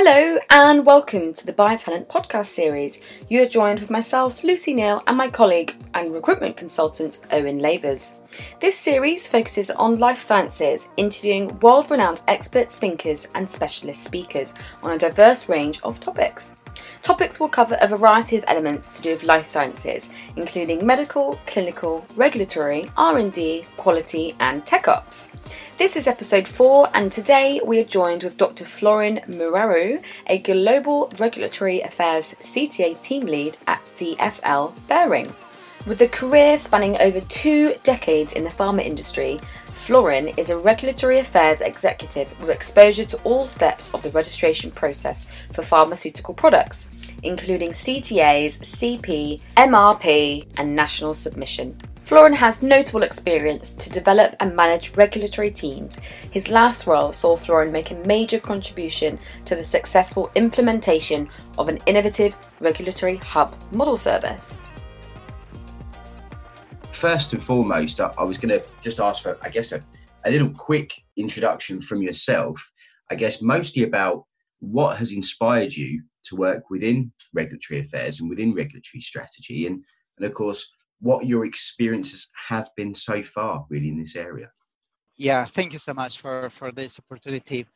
Hello and welcome to the BioTalent podcast series. You are joined with myself, Lucy Neal, and my colleague and recruitment consultant, Owen Lavers. This series focuses on life sciences, interviewing world renowned experts, thinkers, and specialist speakers on a diverse range of topics. Topics will cover a variety of elements to do with life sciences, including medical, clinical, regulatory, R&D, quality, and tech ops. This is episode 4 and today we are joined with Dr. Florin Muraru, a global regulatory affairs CTA team lead at CSL Behring. With a career spanning over two decades in the pharma industry, Florin is a regulatory affairs executive with exposure to all steps of the registration process for pharmaceutical products, including CTAs, CP, MRP, and national submission. Florin has notable experience to develop and manage regulatory teams. His last role saw Florin make a major contribution to the successful implementation of an innovative regulatory hub model service first and foremost, I, I was going to just ask for, I guess, a, a little quick introduction from yourself. I guess mostly about what has inspired you to work within regulatory affairs and within regulatory strategy, and and of course, what your experiences have been so far, really, in this area. Yeah, thank you so much for, for this opportunity.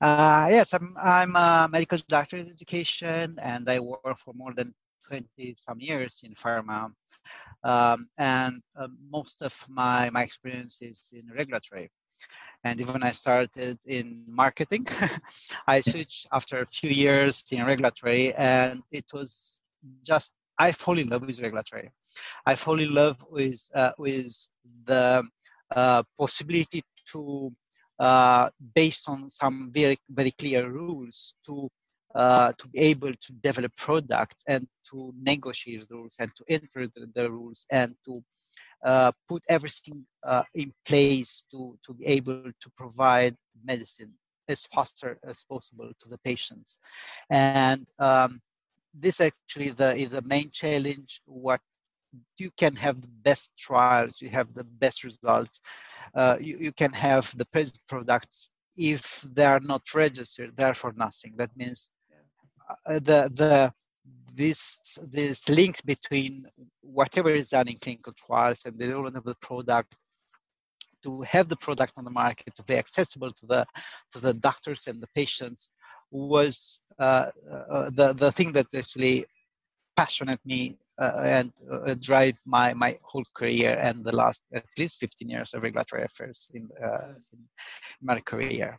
Uh, yes, I'm, I'm a medical doctorate education and I work for more than 20 some years in pharma. Um, and uh, most of my, my experience is in regulatory. And even I started in marketing, I switched after a few years in regulatory, and it was just I fall in love with regulatory. I fall in love with uh, with the uh, possibility to, uh, based on some very very clear rules, to uh, to be able to develop products and to negotiate rules and to interpret the rules and to uh, put everything uh, in place to, to be able to provide medicine as faster as possible to the patients. And um, this actually the, is the main challenge. What you can have the best trials, you have the best results, uh, you, you can have the best products if they are not registered, therefore nothing. That means the the this this link between whatever is done in clinical trials and the development of the product to have the product on the market to be accessible to the to the doctors and the patients was uh, uh, the the thing that actually passionate me uh, and uh, drive my my whole career and the last at least 15 years of regulatory affairs in, uh, in my career.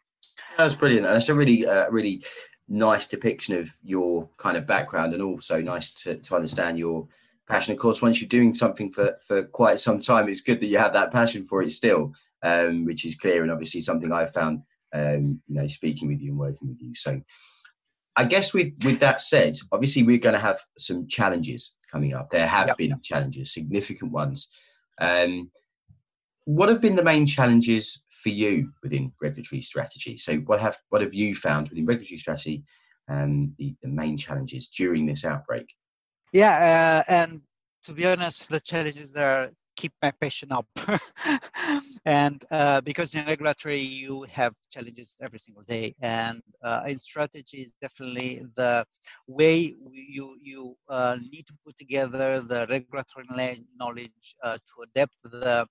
That's brilliant. That's a really really nice depiction of your kind of background and also nice to, to understand your passion. Of course, once you're doing something for, for quite some time, it's good that you have that passion for it still, um, which is clear and obviously something I've found, um, you know, speaking with you and working with you. So I guess with, with that said, obviously we're going to have some challenges coming up. There have yep. been challenges, significant ones. Um, what have been the main challenges for you within regulatory strategy? So, what have what have you found within regulatory strategy, um, the, the main challenges during this outbreak? Yeah, uh, and to be honest, the challenges there keep my passion up. and uh, because in regulatory, you have challenges every single day. And uh, in strategy is definitely the way you, you uh, need to put together the regulatory knowledge uh, to adapt the,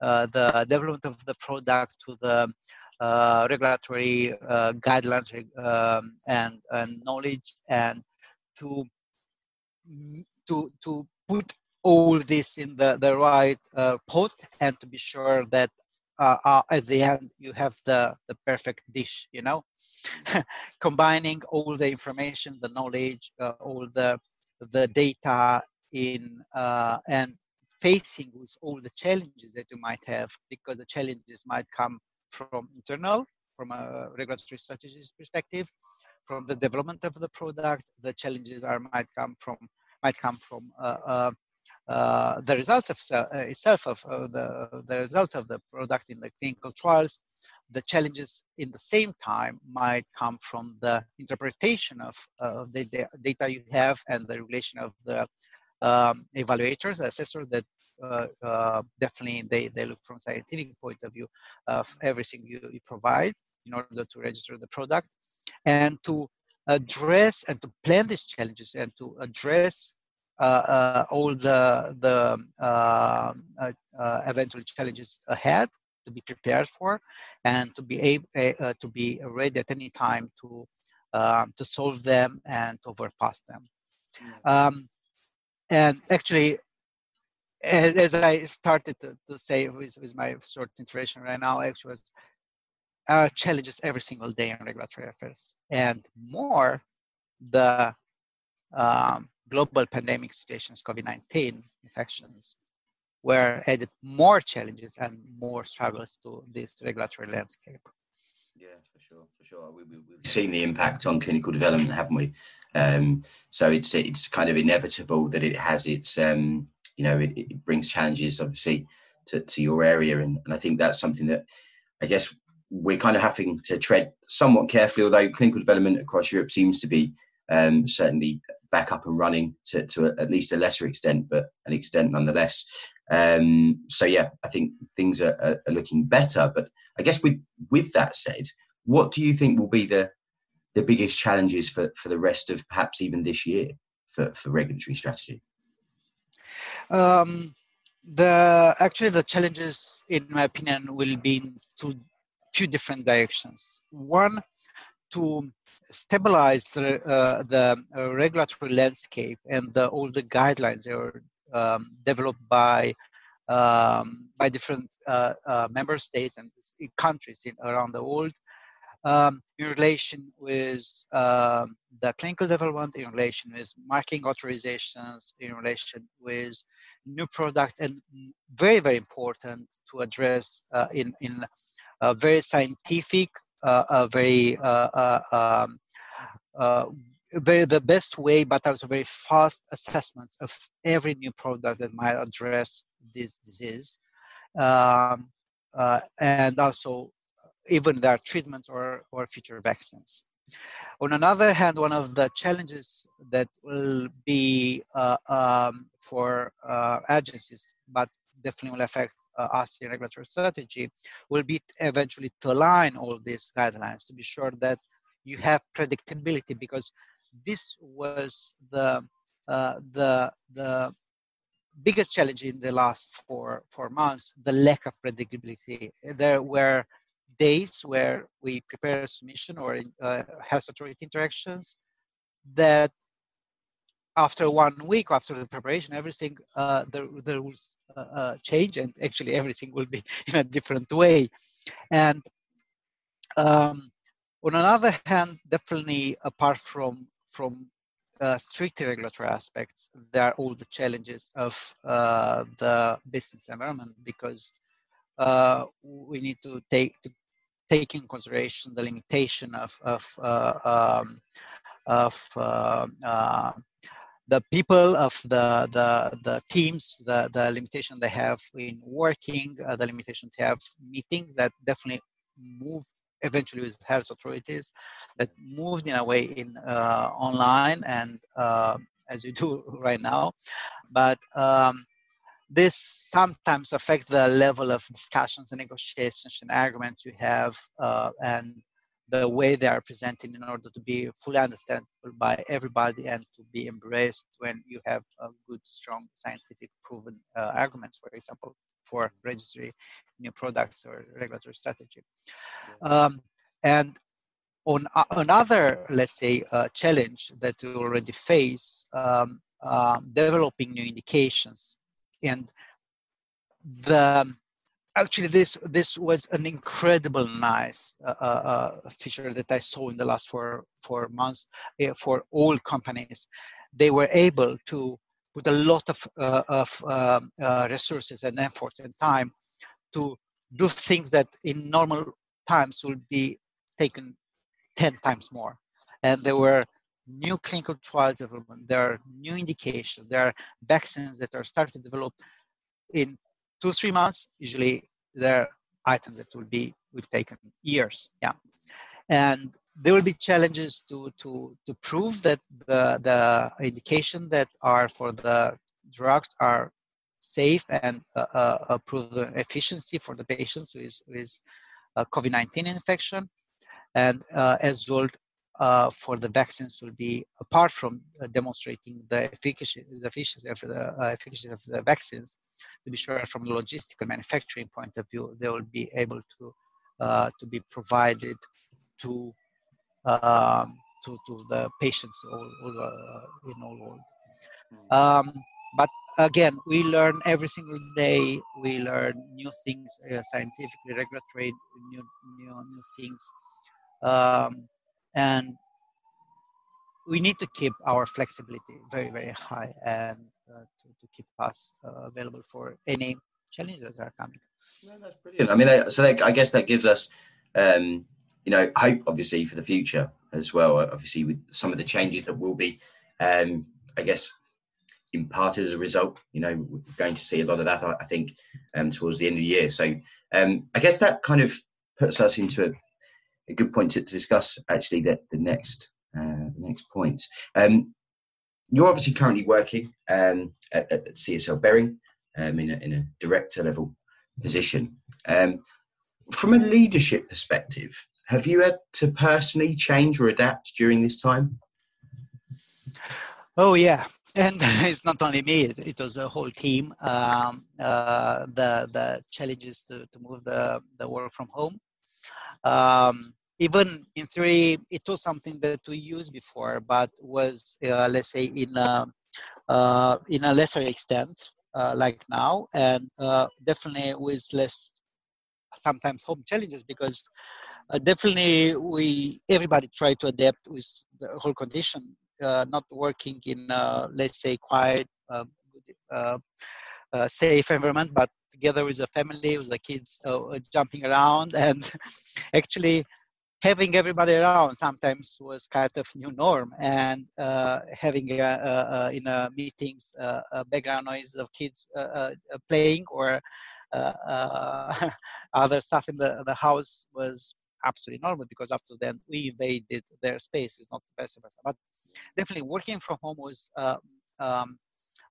uh, the development of the product to the uh, regulatory guidelines um, and, and knowledge and to to to put all this in the, the right uh, pot and to be sure that uh, uh, at the end you have the, the perfect dish you know? Combining all the information the knowledge uh, all the the data in uh, and facing with all the challenges that you might have because the challenges might come from internal from a regulatory strategies perspective from the development of the product the challenges are might come from might come from uh, uh, uh, the results of uh, itself of uh, the, the results of the product in the clinical trials, the challenges in the same time might come from the interpretation of the data you have and the relation of the um, evaluators, the assessors that uh, uh, definitely they, they look from scientific point of view of everything you, you, provide in order to register the product and to address and to plan these challenges and to address uh, uh, all the the uh, uh, eventual challenges ahead to be prepared for and to be able uh, to be ready at any time to to solve them and to overpass them. Um, and actually as, as I started to, to say with, with my short introduction right now, actually was our challenges every single day in regulatory affairs, and more the um, global pandemic situations, COVID-19 infections, were added more challenges and more struggles to this regulatory landscape. Yeah, for sure, for sure. We, we, we've seen the impact on clinical development, haven't we? Um, so it's it's kind of inevitable that it has its um, you know it, it brings challenges obviously to, to your area, and, and I think that's something that I guess we're kind of having to tread somewhat carefully. Although clinical development across Europe seems to be um, certainly back up and running to, to at least a lesser extent, but an extent nonetheless. Um, so yeah, I think things are, are, are, looking better. But I guess with with that said, what do you think will be the the biggest challenges for, for the rest of perhaps even this year for, for regulatory strategy? Um, the actually the challenges, in my opinion, will be in two few different directions. One, to stabilize the, uh, the uh, regulatory landscape and the, all the guidelines that are um, developed by um, by different uh, uh member states and countries in, around the world um, in relation with um, the clinical development, in relation with marketing authorizations, in relation with new products, and very, very important to address uh, in, in a very scientific, a very, uh, uh um, uh, very the best way, but also very fast assessments of every new product that might address this disease. Um, uh, and also even their treatments or, or future vaccines. On another hand, one of the challenges that will be uh, um, for uh, agencies, but definitely will affect uh, us regulatory strategy, will be eventually to align all these guidelines to be sure that you have predictability because this was the uh, the the biggest challenge in the last four four months the lack of predictability. There were days where we prepare a submission or uh, health authority interactions that after one week after the preparation everything uh, the, the rules uh, uh, change and actually everything will be in a different way. And um, on another hand definitely apart from from uh, strict regulatory aspects there are all the challenges of uh, the business environment because uh, we need to take to take in consideration the limitation of of um, of the people of the the, the teams the, the limitation they have in working uh, the limitation to have meetings that definitely move eventually with health authorities that moved in a way in uh, online and uh, as you do right now. But um, this sometimes affects the level of discussions and negotiations and arguments you have uh, and the way they are presented in order to be fully understandable by everybody and to be embraced when you have a good strong scientific proven uh, arguments for example for registry new products or regulatory strategy. Um, and on uh, another let's say uh, challenge that we already face um, um developing new indications and the actually this this was an incredible nice uh, uh, uh, feature that I saw in the last four four months uh, for all companies. They were able to put a lot of uh, of um, uh, resources and efforts and time to do things that in normal times would be taken 10 times more and there were new clinical trial development, there are new indications, there are vaccines that are starting to develop in two, three months. Usually there are items that will be will take years. Yeah. And there will be challenges to, to, to prove that the, the indication that are for the drugs are safe and uh, uh, prove the efficiency for the patients with, with uh, COVID-19 infection. And uh, as well, uh, for the vaccines will be apart from uh, demonstrating the efficacy, the efficacy of the uh, efficacy of the vaccines, to be sure from the logistical manufacturing point of view, they will be able to uh, to be provided to um, to, to the patients all, all uh, in all world. Hmm. Um, but again, we learn every single day. We learn new things, uh, scientifically, regulatory, new new new things. Um, and we need to keep our flexibility very very high and uh, to, to, keep us uh, available for any challenges that are coming. No, that's brilliant. I mean so that, i guess that gives us um, you know hope obviously for the future as well. Obviously with some of the changes that will be um, i guess imparted as a result you know we're going to see a lot of that i, think um, towards the end of the year. So um, i guess that kind of puts us into a, a good point to, discuss actually the, the next uh, next point. Um, you're obviously currently working um, at, at, CSL Behring um, in, a, in, a, director level position. Um, from a leadership perspective, have you had to personally change or adapt during this time? Oh yeah, and it's not only me; it, it was a whole team. Um, uh, the the challenges to, to move the the work from home, um, even in theory, it was something that we used before, but was uh, let's say in a, uh, in a lesser extent, uh, like now, and uh, definitely with less sometimes home challenges because uh, definitely we everybody try to adapt with the whole condition, uh, not working in let's say quiet. Uh, safe environment, but together with the family, with the kids uh, jumping around, and actually having everybody around sometimes was kind of new norm. And uh, having a, a, a, in a meetings uh, a background noise of kids uh, uh playing or uh, other stuff in the, the house was absolutely normal because after then we invaded their space is not the best versa. But definitely working from home was um,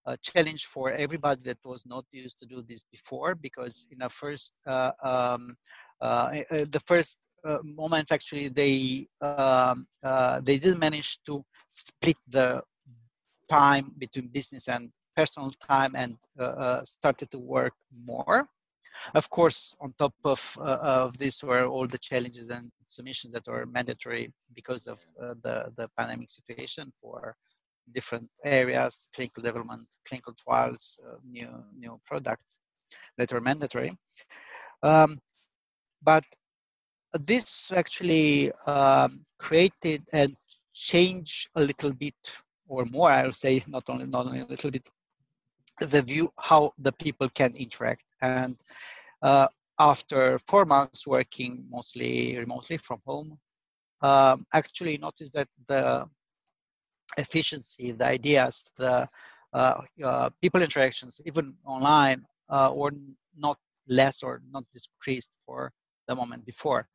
a challenge for everybody that was not used to do this before because in the first uh, um, uh, the first uh, moments actually they um, uh, they did manage to split the time between business and personal time and uh, started to work more. Of course on top of uh, of this were all the challenges and submissions that were mandatory because of uh, the the pandemic situation for different areas clinical development clinical trials uh, new new products that were mandatory. Um, but this actually um, created and changed a little bit or more i would say not only not only a little bit the view how the people can interact. And uh, after four months working mostly remotely from home um, actually noticed that the efficiency the ideas the uh, uh, people interactions even online uh, were not less or not decreased for the moment before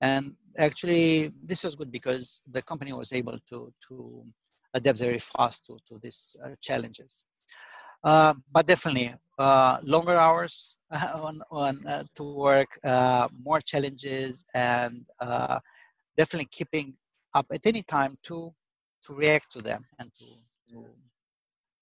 and actually, this was good because the company was able to, to adapt very fast to, to these uh, challenges. Uh, but definitely, uh, longer hours on, on uh, to work, uh, more challenges, and uh, definitely keeping up at any time to to react to them and to to,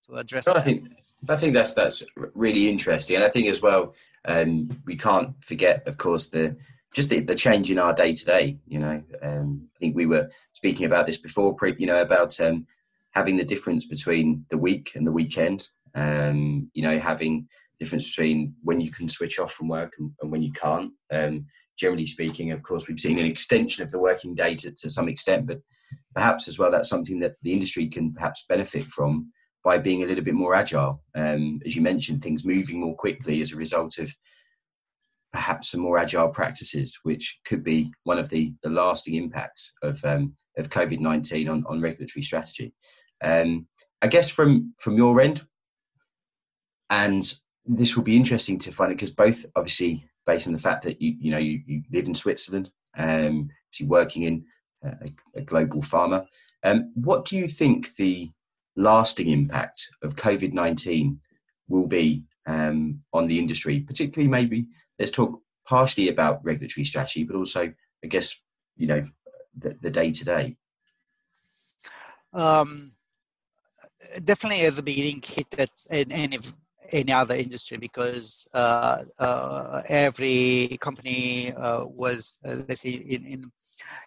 to address. I think I think that's that's really interesting, and I think as well um, we can't forget, of course, the just the, the, change in our day to day. You know, um, I think we were speaking about this before, pre, you know, about um, having the difference between the week and the weekend. Um, you know, having difference between when you can switch off from work and, and when you can't. Um, generally speaking, of course, we've seen an extension of the working day to, to some extent, but perhaps as well that's something that the industry can perhaps benefit from by being a little bit more agile. Um, as you mentioned, things moving more quickly as a result of perhaps some more agile practices, which could be one of the, the lasting impacts of, um, of COVID 19 on, on regulatory strategy. Um, I guess from, from your end, and this will be interesting to find it because both obviously based on the fact that you, you know, you, you live in Switzerland, um, obviously working in a, a global pharma. Um, what do you think the lasting impact of COVID 19 will be um, on the industry, particularly maybe let's talk partially about regulatory strategy, but also, I guess, you know, the day to day. um, definitely as a beginning hit at any any other industry because uh, uh, every company uh, was, uh, let's say, in, in,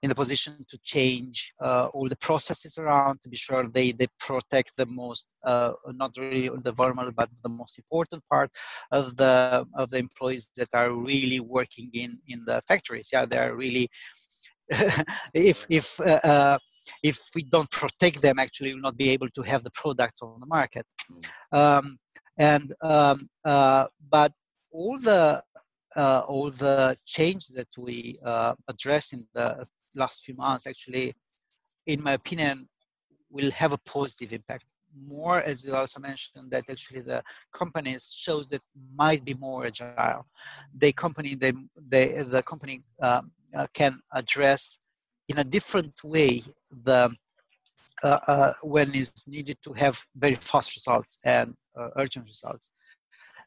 in the position to change uh, all the processes around to be sure they, they protect the most, uh, not really the vulnerable, but the most important part of the of the employees that are really working in in the factories. Yeah, they are really if if uh, if we don't protect them, actually, we'll not be able to have the products on the market. Mm. Um, and um, uh, but all the uh, all the change that we uh, address in the last few months actually in my opinion will have a positive impact. More as you also mentioned that actually the companies shows that might be more agile. The company they, they the company um, uh, can address in a different way the when it's needed to have very fast results and uh, urgent results.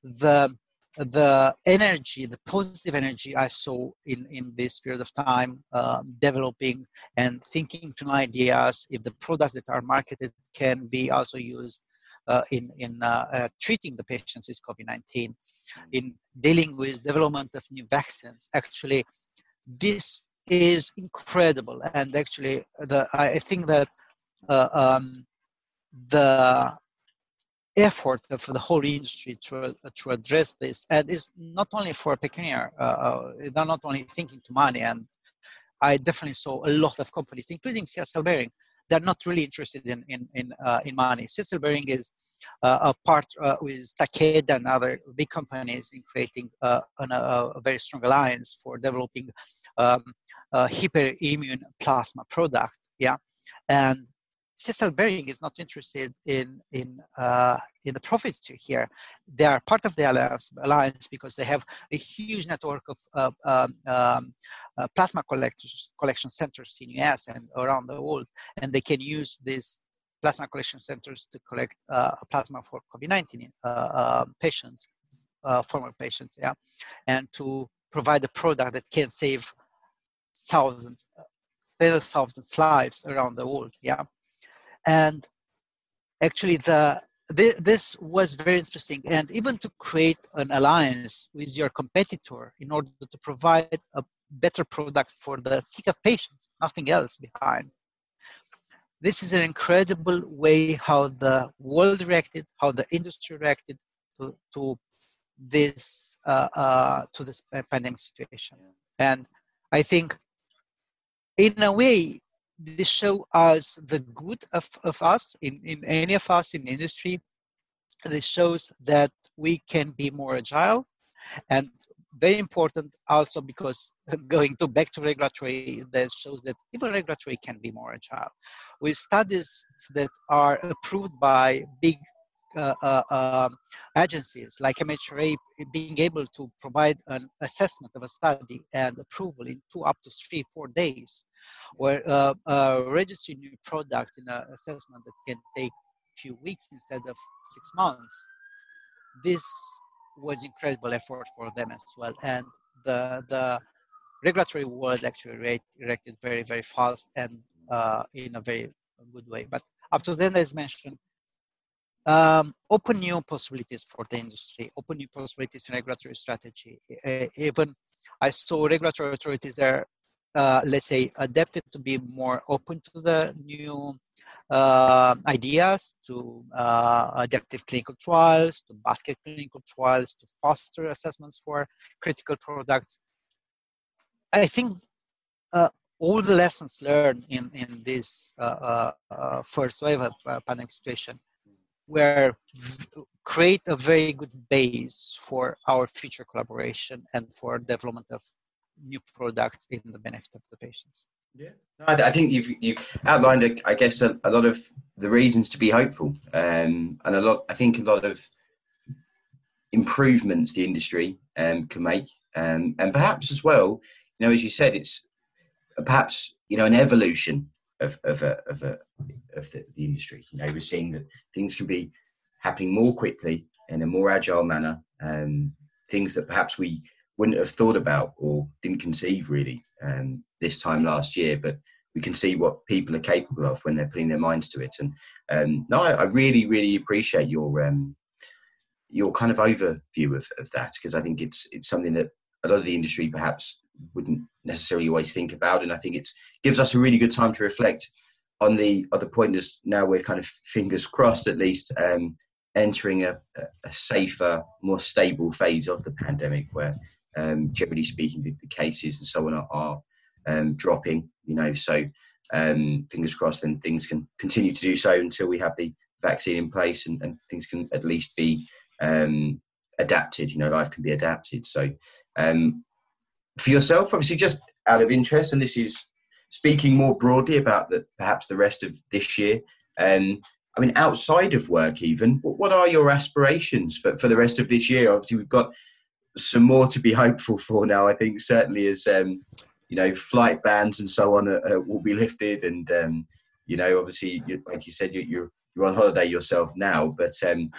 The the energy, the positive energy I saw in, in this period of time, um, developing and thinking to new ideas if the products that are marketed can be also used uh, in, in uh, uh, treating the patients with COVID-19, in dealing with development of new vaccines. Actually, this is incredible. And actually, the, I think that uh, um, the effort of the whole industry to, to address this. And it's not only for Pioneer uh, uh, they're not only thinking to money and i definitely saw a lot of companies including CSL Behring they're not really interested in in in, uh, in money. CSL Behring is uh, a part uh, with Takeda and other big companies in creating uh, an, a, very strong alliance for developing um, hyperimmune plasma product yeah. And CSL Behring is not interested in in uh, in the profits here. They are part of the alliance, alliance because they have a huge network of uh, um, um, uh, plasma collection centers in US and around the world, and they can use these plasma collection centers to collect uh, plasma for COVID-19 uh, um, patients, uh, former patients, yeah, and to provide a product that can save thousands, tens of thousands lives around the world, yeah and actually the this was very interesting. And even to create an alliance with your competitor in order to provide a better product for the sick patients nothing else behind. This is an incredible way how the world reacted how the industry reacted to, to this uh, uh, to this pandemic situation. And i think in a way this show us the good of, of us in, in any of us in industry. This shows that we can be more agile and very important also because going to back to regulatory that shows that even regulatory can be more agile. With studies that are approved by big agencies like MHRA being able to provide an assessment of a study and approval in two up to three, four days, where uh, uh, registering new product in an assessment that can take a few weeks instead of six months. This was incredible effort for them as well, and the the regulatory world actually reacted very very fast and uh, in a very good way. But up to then, as mentioned, um, open new possibilities for the industry, open new possibilities in regulatory strategy. Uh, even I saw regulatory authorities there, uh, let's say, adapted to be more open to the new uh, ideas, to uh, adaptive clinical trials, to basket clinical trials, to faster assessments for critical products. I think uh, all the lessons learned in, in this uh, first wave of pandemic situation where create a very good base for our future collaboration and for development of new products in the benefit of the patients. Yeah, I think you've you've outlined, I guess, a, a lot of the reasons to be hopeful, um, and a lot. I think a lot of improvements the industry um, can make, um, and perhaps as well, you know, as you said, it's perhaps you know an evolution of of a, of a of the, the industry. You know, we're seeing that things can be happening more quickly in a more agile manner. Um, things that perhaps we wouldn't have thought about or didn't conceive really um, this time last year, but we can see what people are capable of when they're putting their minds to it. And um, no, I, I, really, really appreciate your um, your kind of overview of, of that because I think it's it's something that a lot of the industry perhaps wouldn't necessarily always think about, and I think it gives us a really good time to reflect on the other point. Is now we're kind of fingers crossed, at least, um, entering a, a, safer, more stable phase of the pandemic, where um, generally speaking, the, the, cases and so on are, are um, dropping. You know, so um, fingers crossed, then things can continue to do so until we have the vaccine in place and, and things can at least be um, adapted. You know, life can be adapted. So, um, for yourself, obviously, just out of interest, and this is speaking more broadly about the perhaps the rest of this year. Um, I mean, outside of work, even, what are your aspirations for, for the rest of this year? Obviously, we've got some more to be hopeful for now. I think certainly as um, you know, flight bans and so on uh, will be lifted, and um, you know, obviously, like you said, you're you're on holiday yourself now, but um,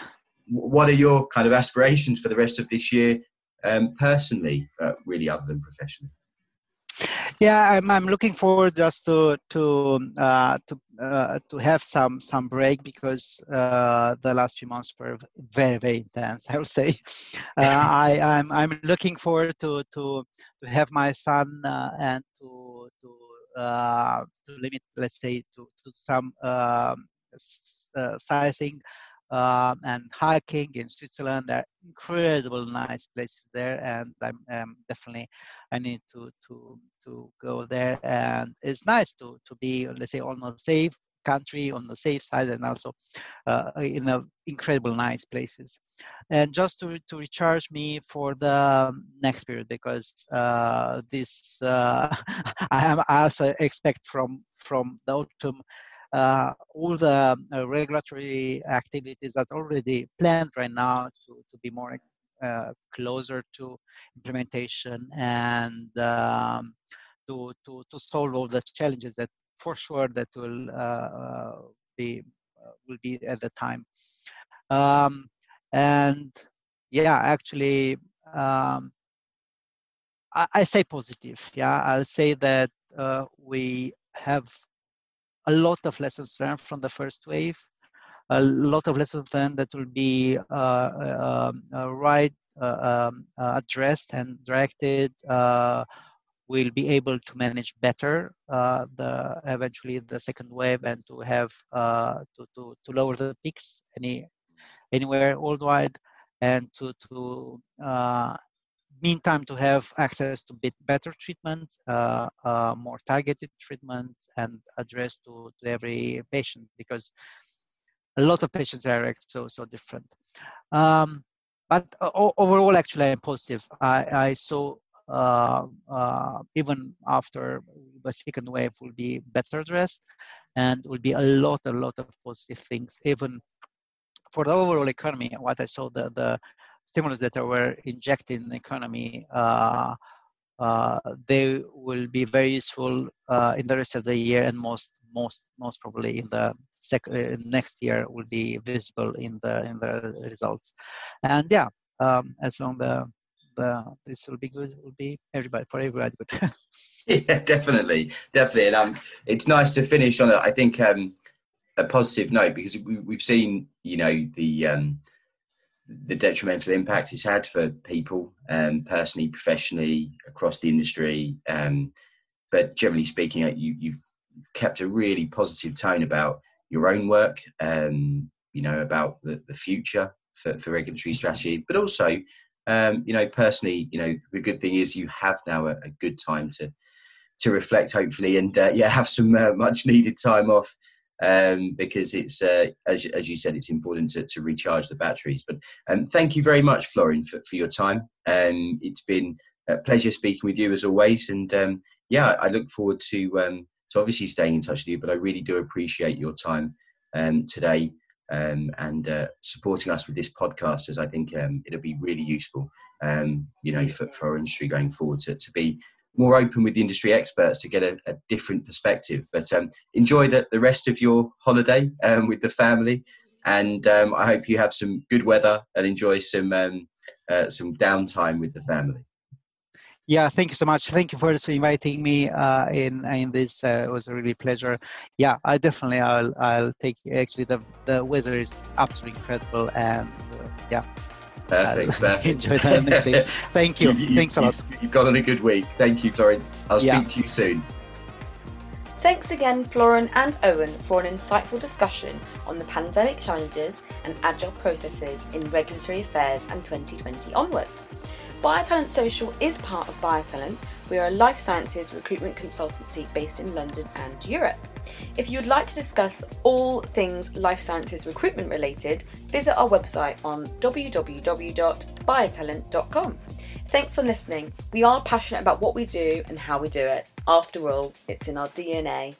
what are your kind of aspirations for the rest of this year um, personally, uh, really, other than professionally? Yeah, I'm, I'm looking forward just to to uh, to uh, to have some some break because uh, the last few months were very very intense. I will say, uh, I I'm I'm looking forward to to to have my son uh, and to to uh, to limit let's say to to some um, sizing um, and hiking in Switzerland. There are incredible nice places there, and I'm um, definitely I need to to to go there. And it's nice to to be let's say on a safe country on the safe side and also uh, in a incredible nice places and just to, to recharge me for the next period because uh, this uh, I also expect from from the autumn uh, all the uh, regulatory activities that are already planned right now to, to be more uh, closer to implementation and um, to, to, to solve all the challenges that for sure that will uh, be uh, will be at the time. Um, and yeah actually um, I, I, say positive yeah. I'll say that uh, we have a lot of lessons learned from the first wave, a lot of lessons learned that will be uh, uh, um, uh right uh, um, uh, addressed and directed. we'll be able to manage better the eventually the second wave and to have to, to, to lower the peaks any anywhere worldwide and to to meantime to have access to bit better treatments, uh, uh, more targeted treatments, and address to, to every patient because a lot of patients are so so different. Um, but uh, overall, actually, I'm positive. I, I saw uh, uh, even after the second wave will be better addressed, and will be a lot, a lot of positive things. Even for the overall economy, what I saw the the stimulus that were injected in the economy, uh, uh, they will be very useful uh, in the rest of the year, and most most most probably in the sec- uh, next year will be visible in the in the results. And yeah, um, as long the the this will be good, will be everybody for everybody good. yeah, definitely, definitely, and um, it's nice to finish on I think um, a positive note because we, we've seen you know the um, the detrimental impact it's had for people um, personally, professionally, across the industry. Um, but generally speaking, uh, you, have kept a really positive tone about your own work, um, you know, about the, the future for, for, regulatory strategy, but also, um, you know, personally, you know, the good thing is you have now a, a good time to to reflect, hopefully, and uh, yeah, have some uh, much needed time off um, because it's uh, as, as you said, it's important to, to recharge the batteries. But um, thank you very much, Florin, for, for your time. Um, it's been a pleasure speaking with you as always, and um, yeah, I look forward to um, to obviously staying in touch with you. But I really do appreciate your time um, today. Um, and uh, supporting us with this podcast as I think um, it'll be really useful, um, you know, for, for our industry going forward to, to be more open with the industry experts to get a, a different perspective. But um, enjoy the, the rest of your holiday um, with the family, and um, I hope you have some good weather and enjoy some um, uh, some downtime with the family. Yeah, thank you so much. Thank you for inviting me uh, in in this. Uh, it was a really pleasure. Yeah, I definitely I'll I'll take actually the the weather is absolutely incredible and uh, yeah. Uh, uh, perfect, perfect. Enjoy that. Thank you. you Thanks a lot. You've, you've got on a good week. Thank you, Florin. I'll Yeah. speak to you soon. Thanks again, Florin and Owen, for an insightful discussion on the pandemic challenges and agile processes in regulatory affairs and 2020 onwards. Biotalent Social is part of Biotalent. We are a life sciences recruitment consultancy based in London and Europe. If you'd like to discuss all things life sciences recruitment related, visit our website on www.biotalent.com. Thanks for listening. We are passionate about what we do and how we do it. After all, it's in our DNA.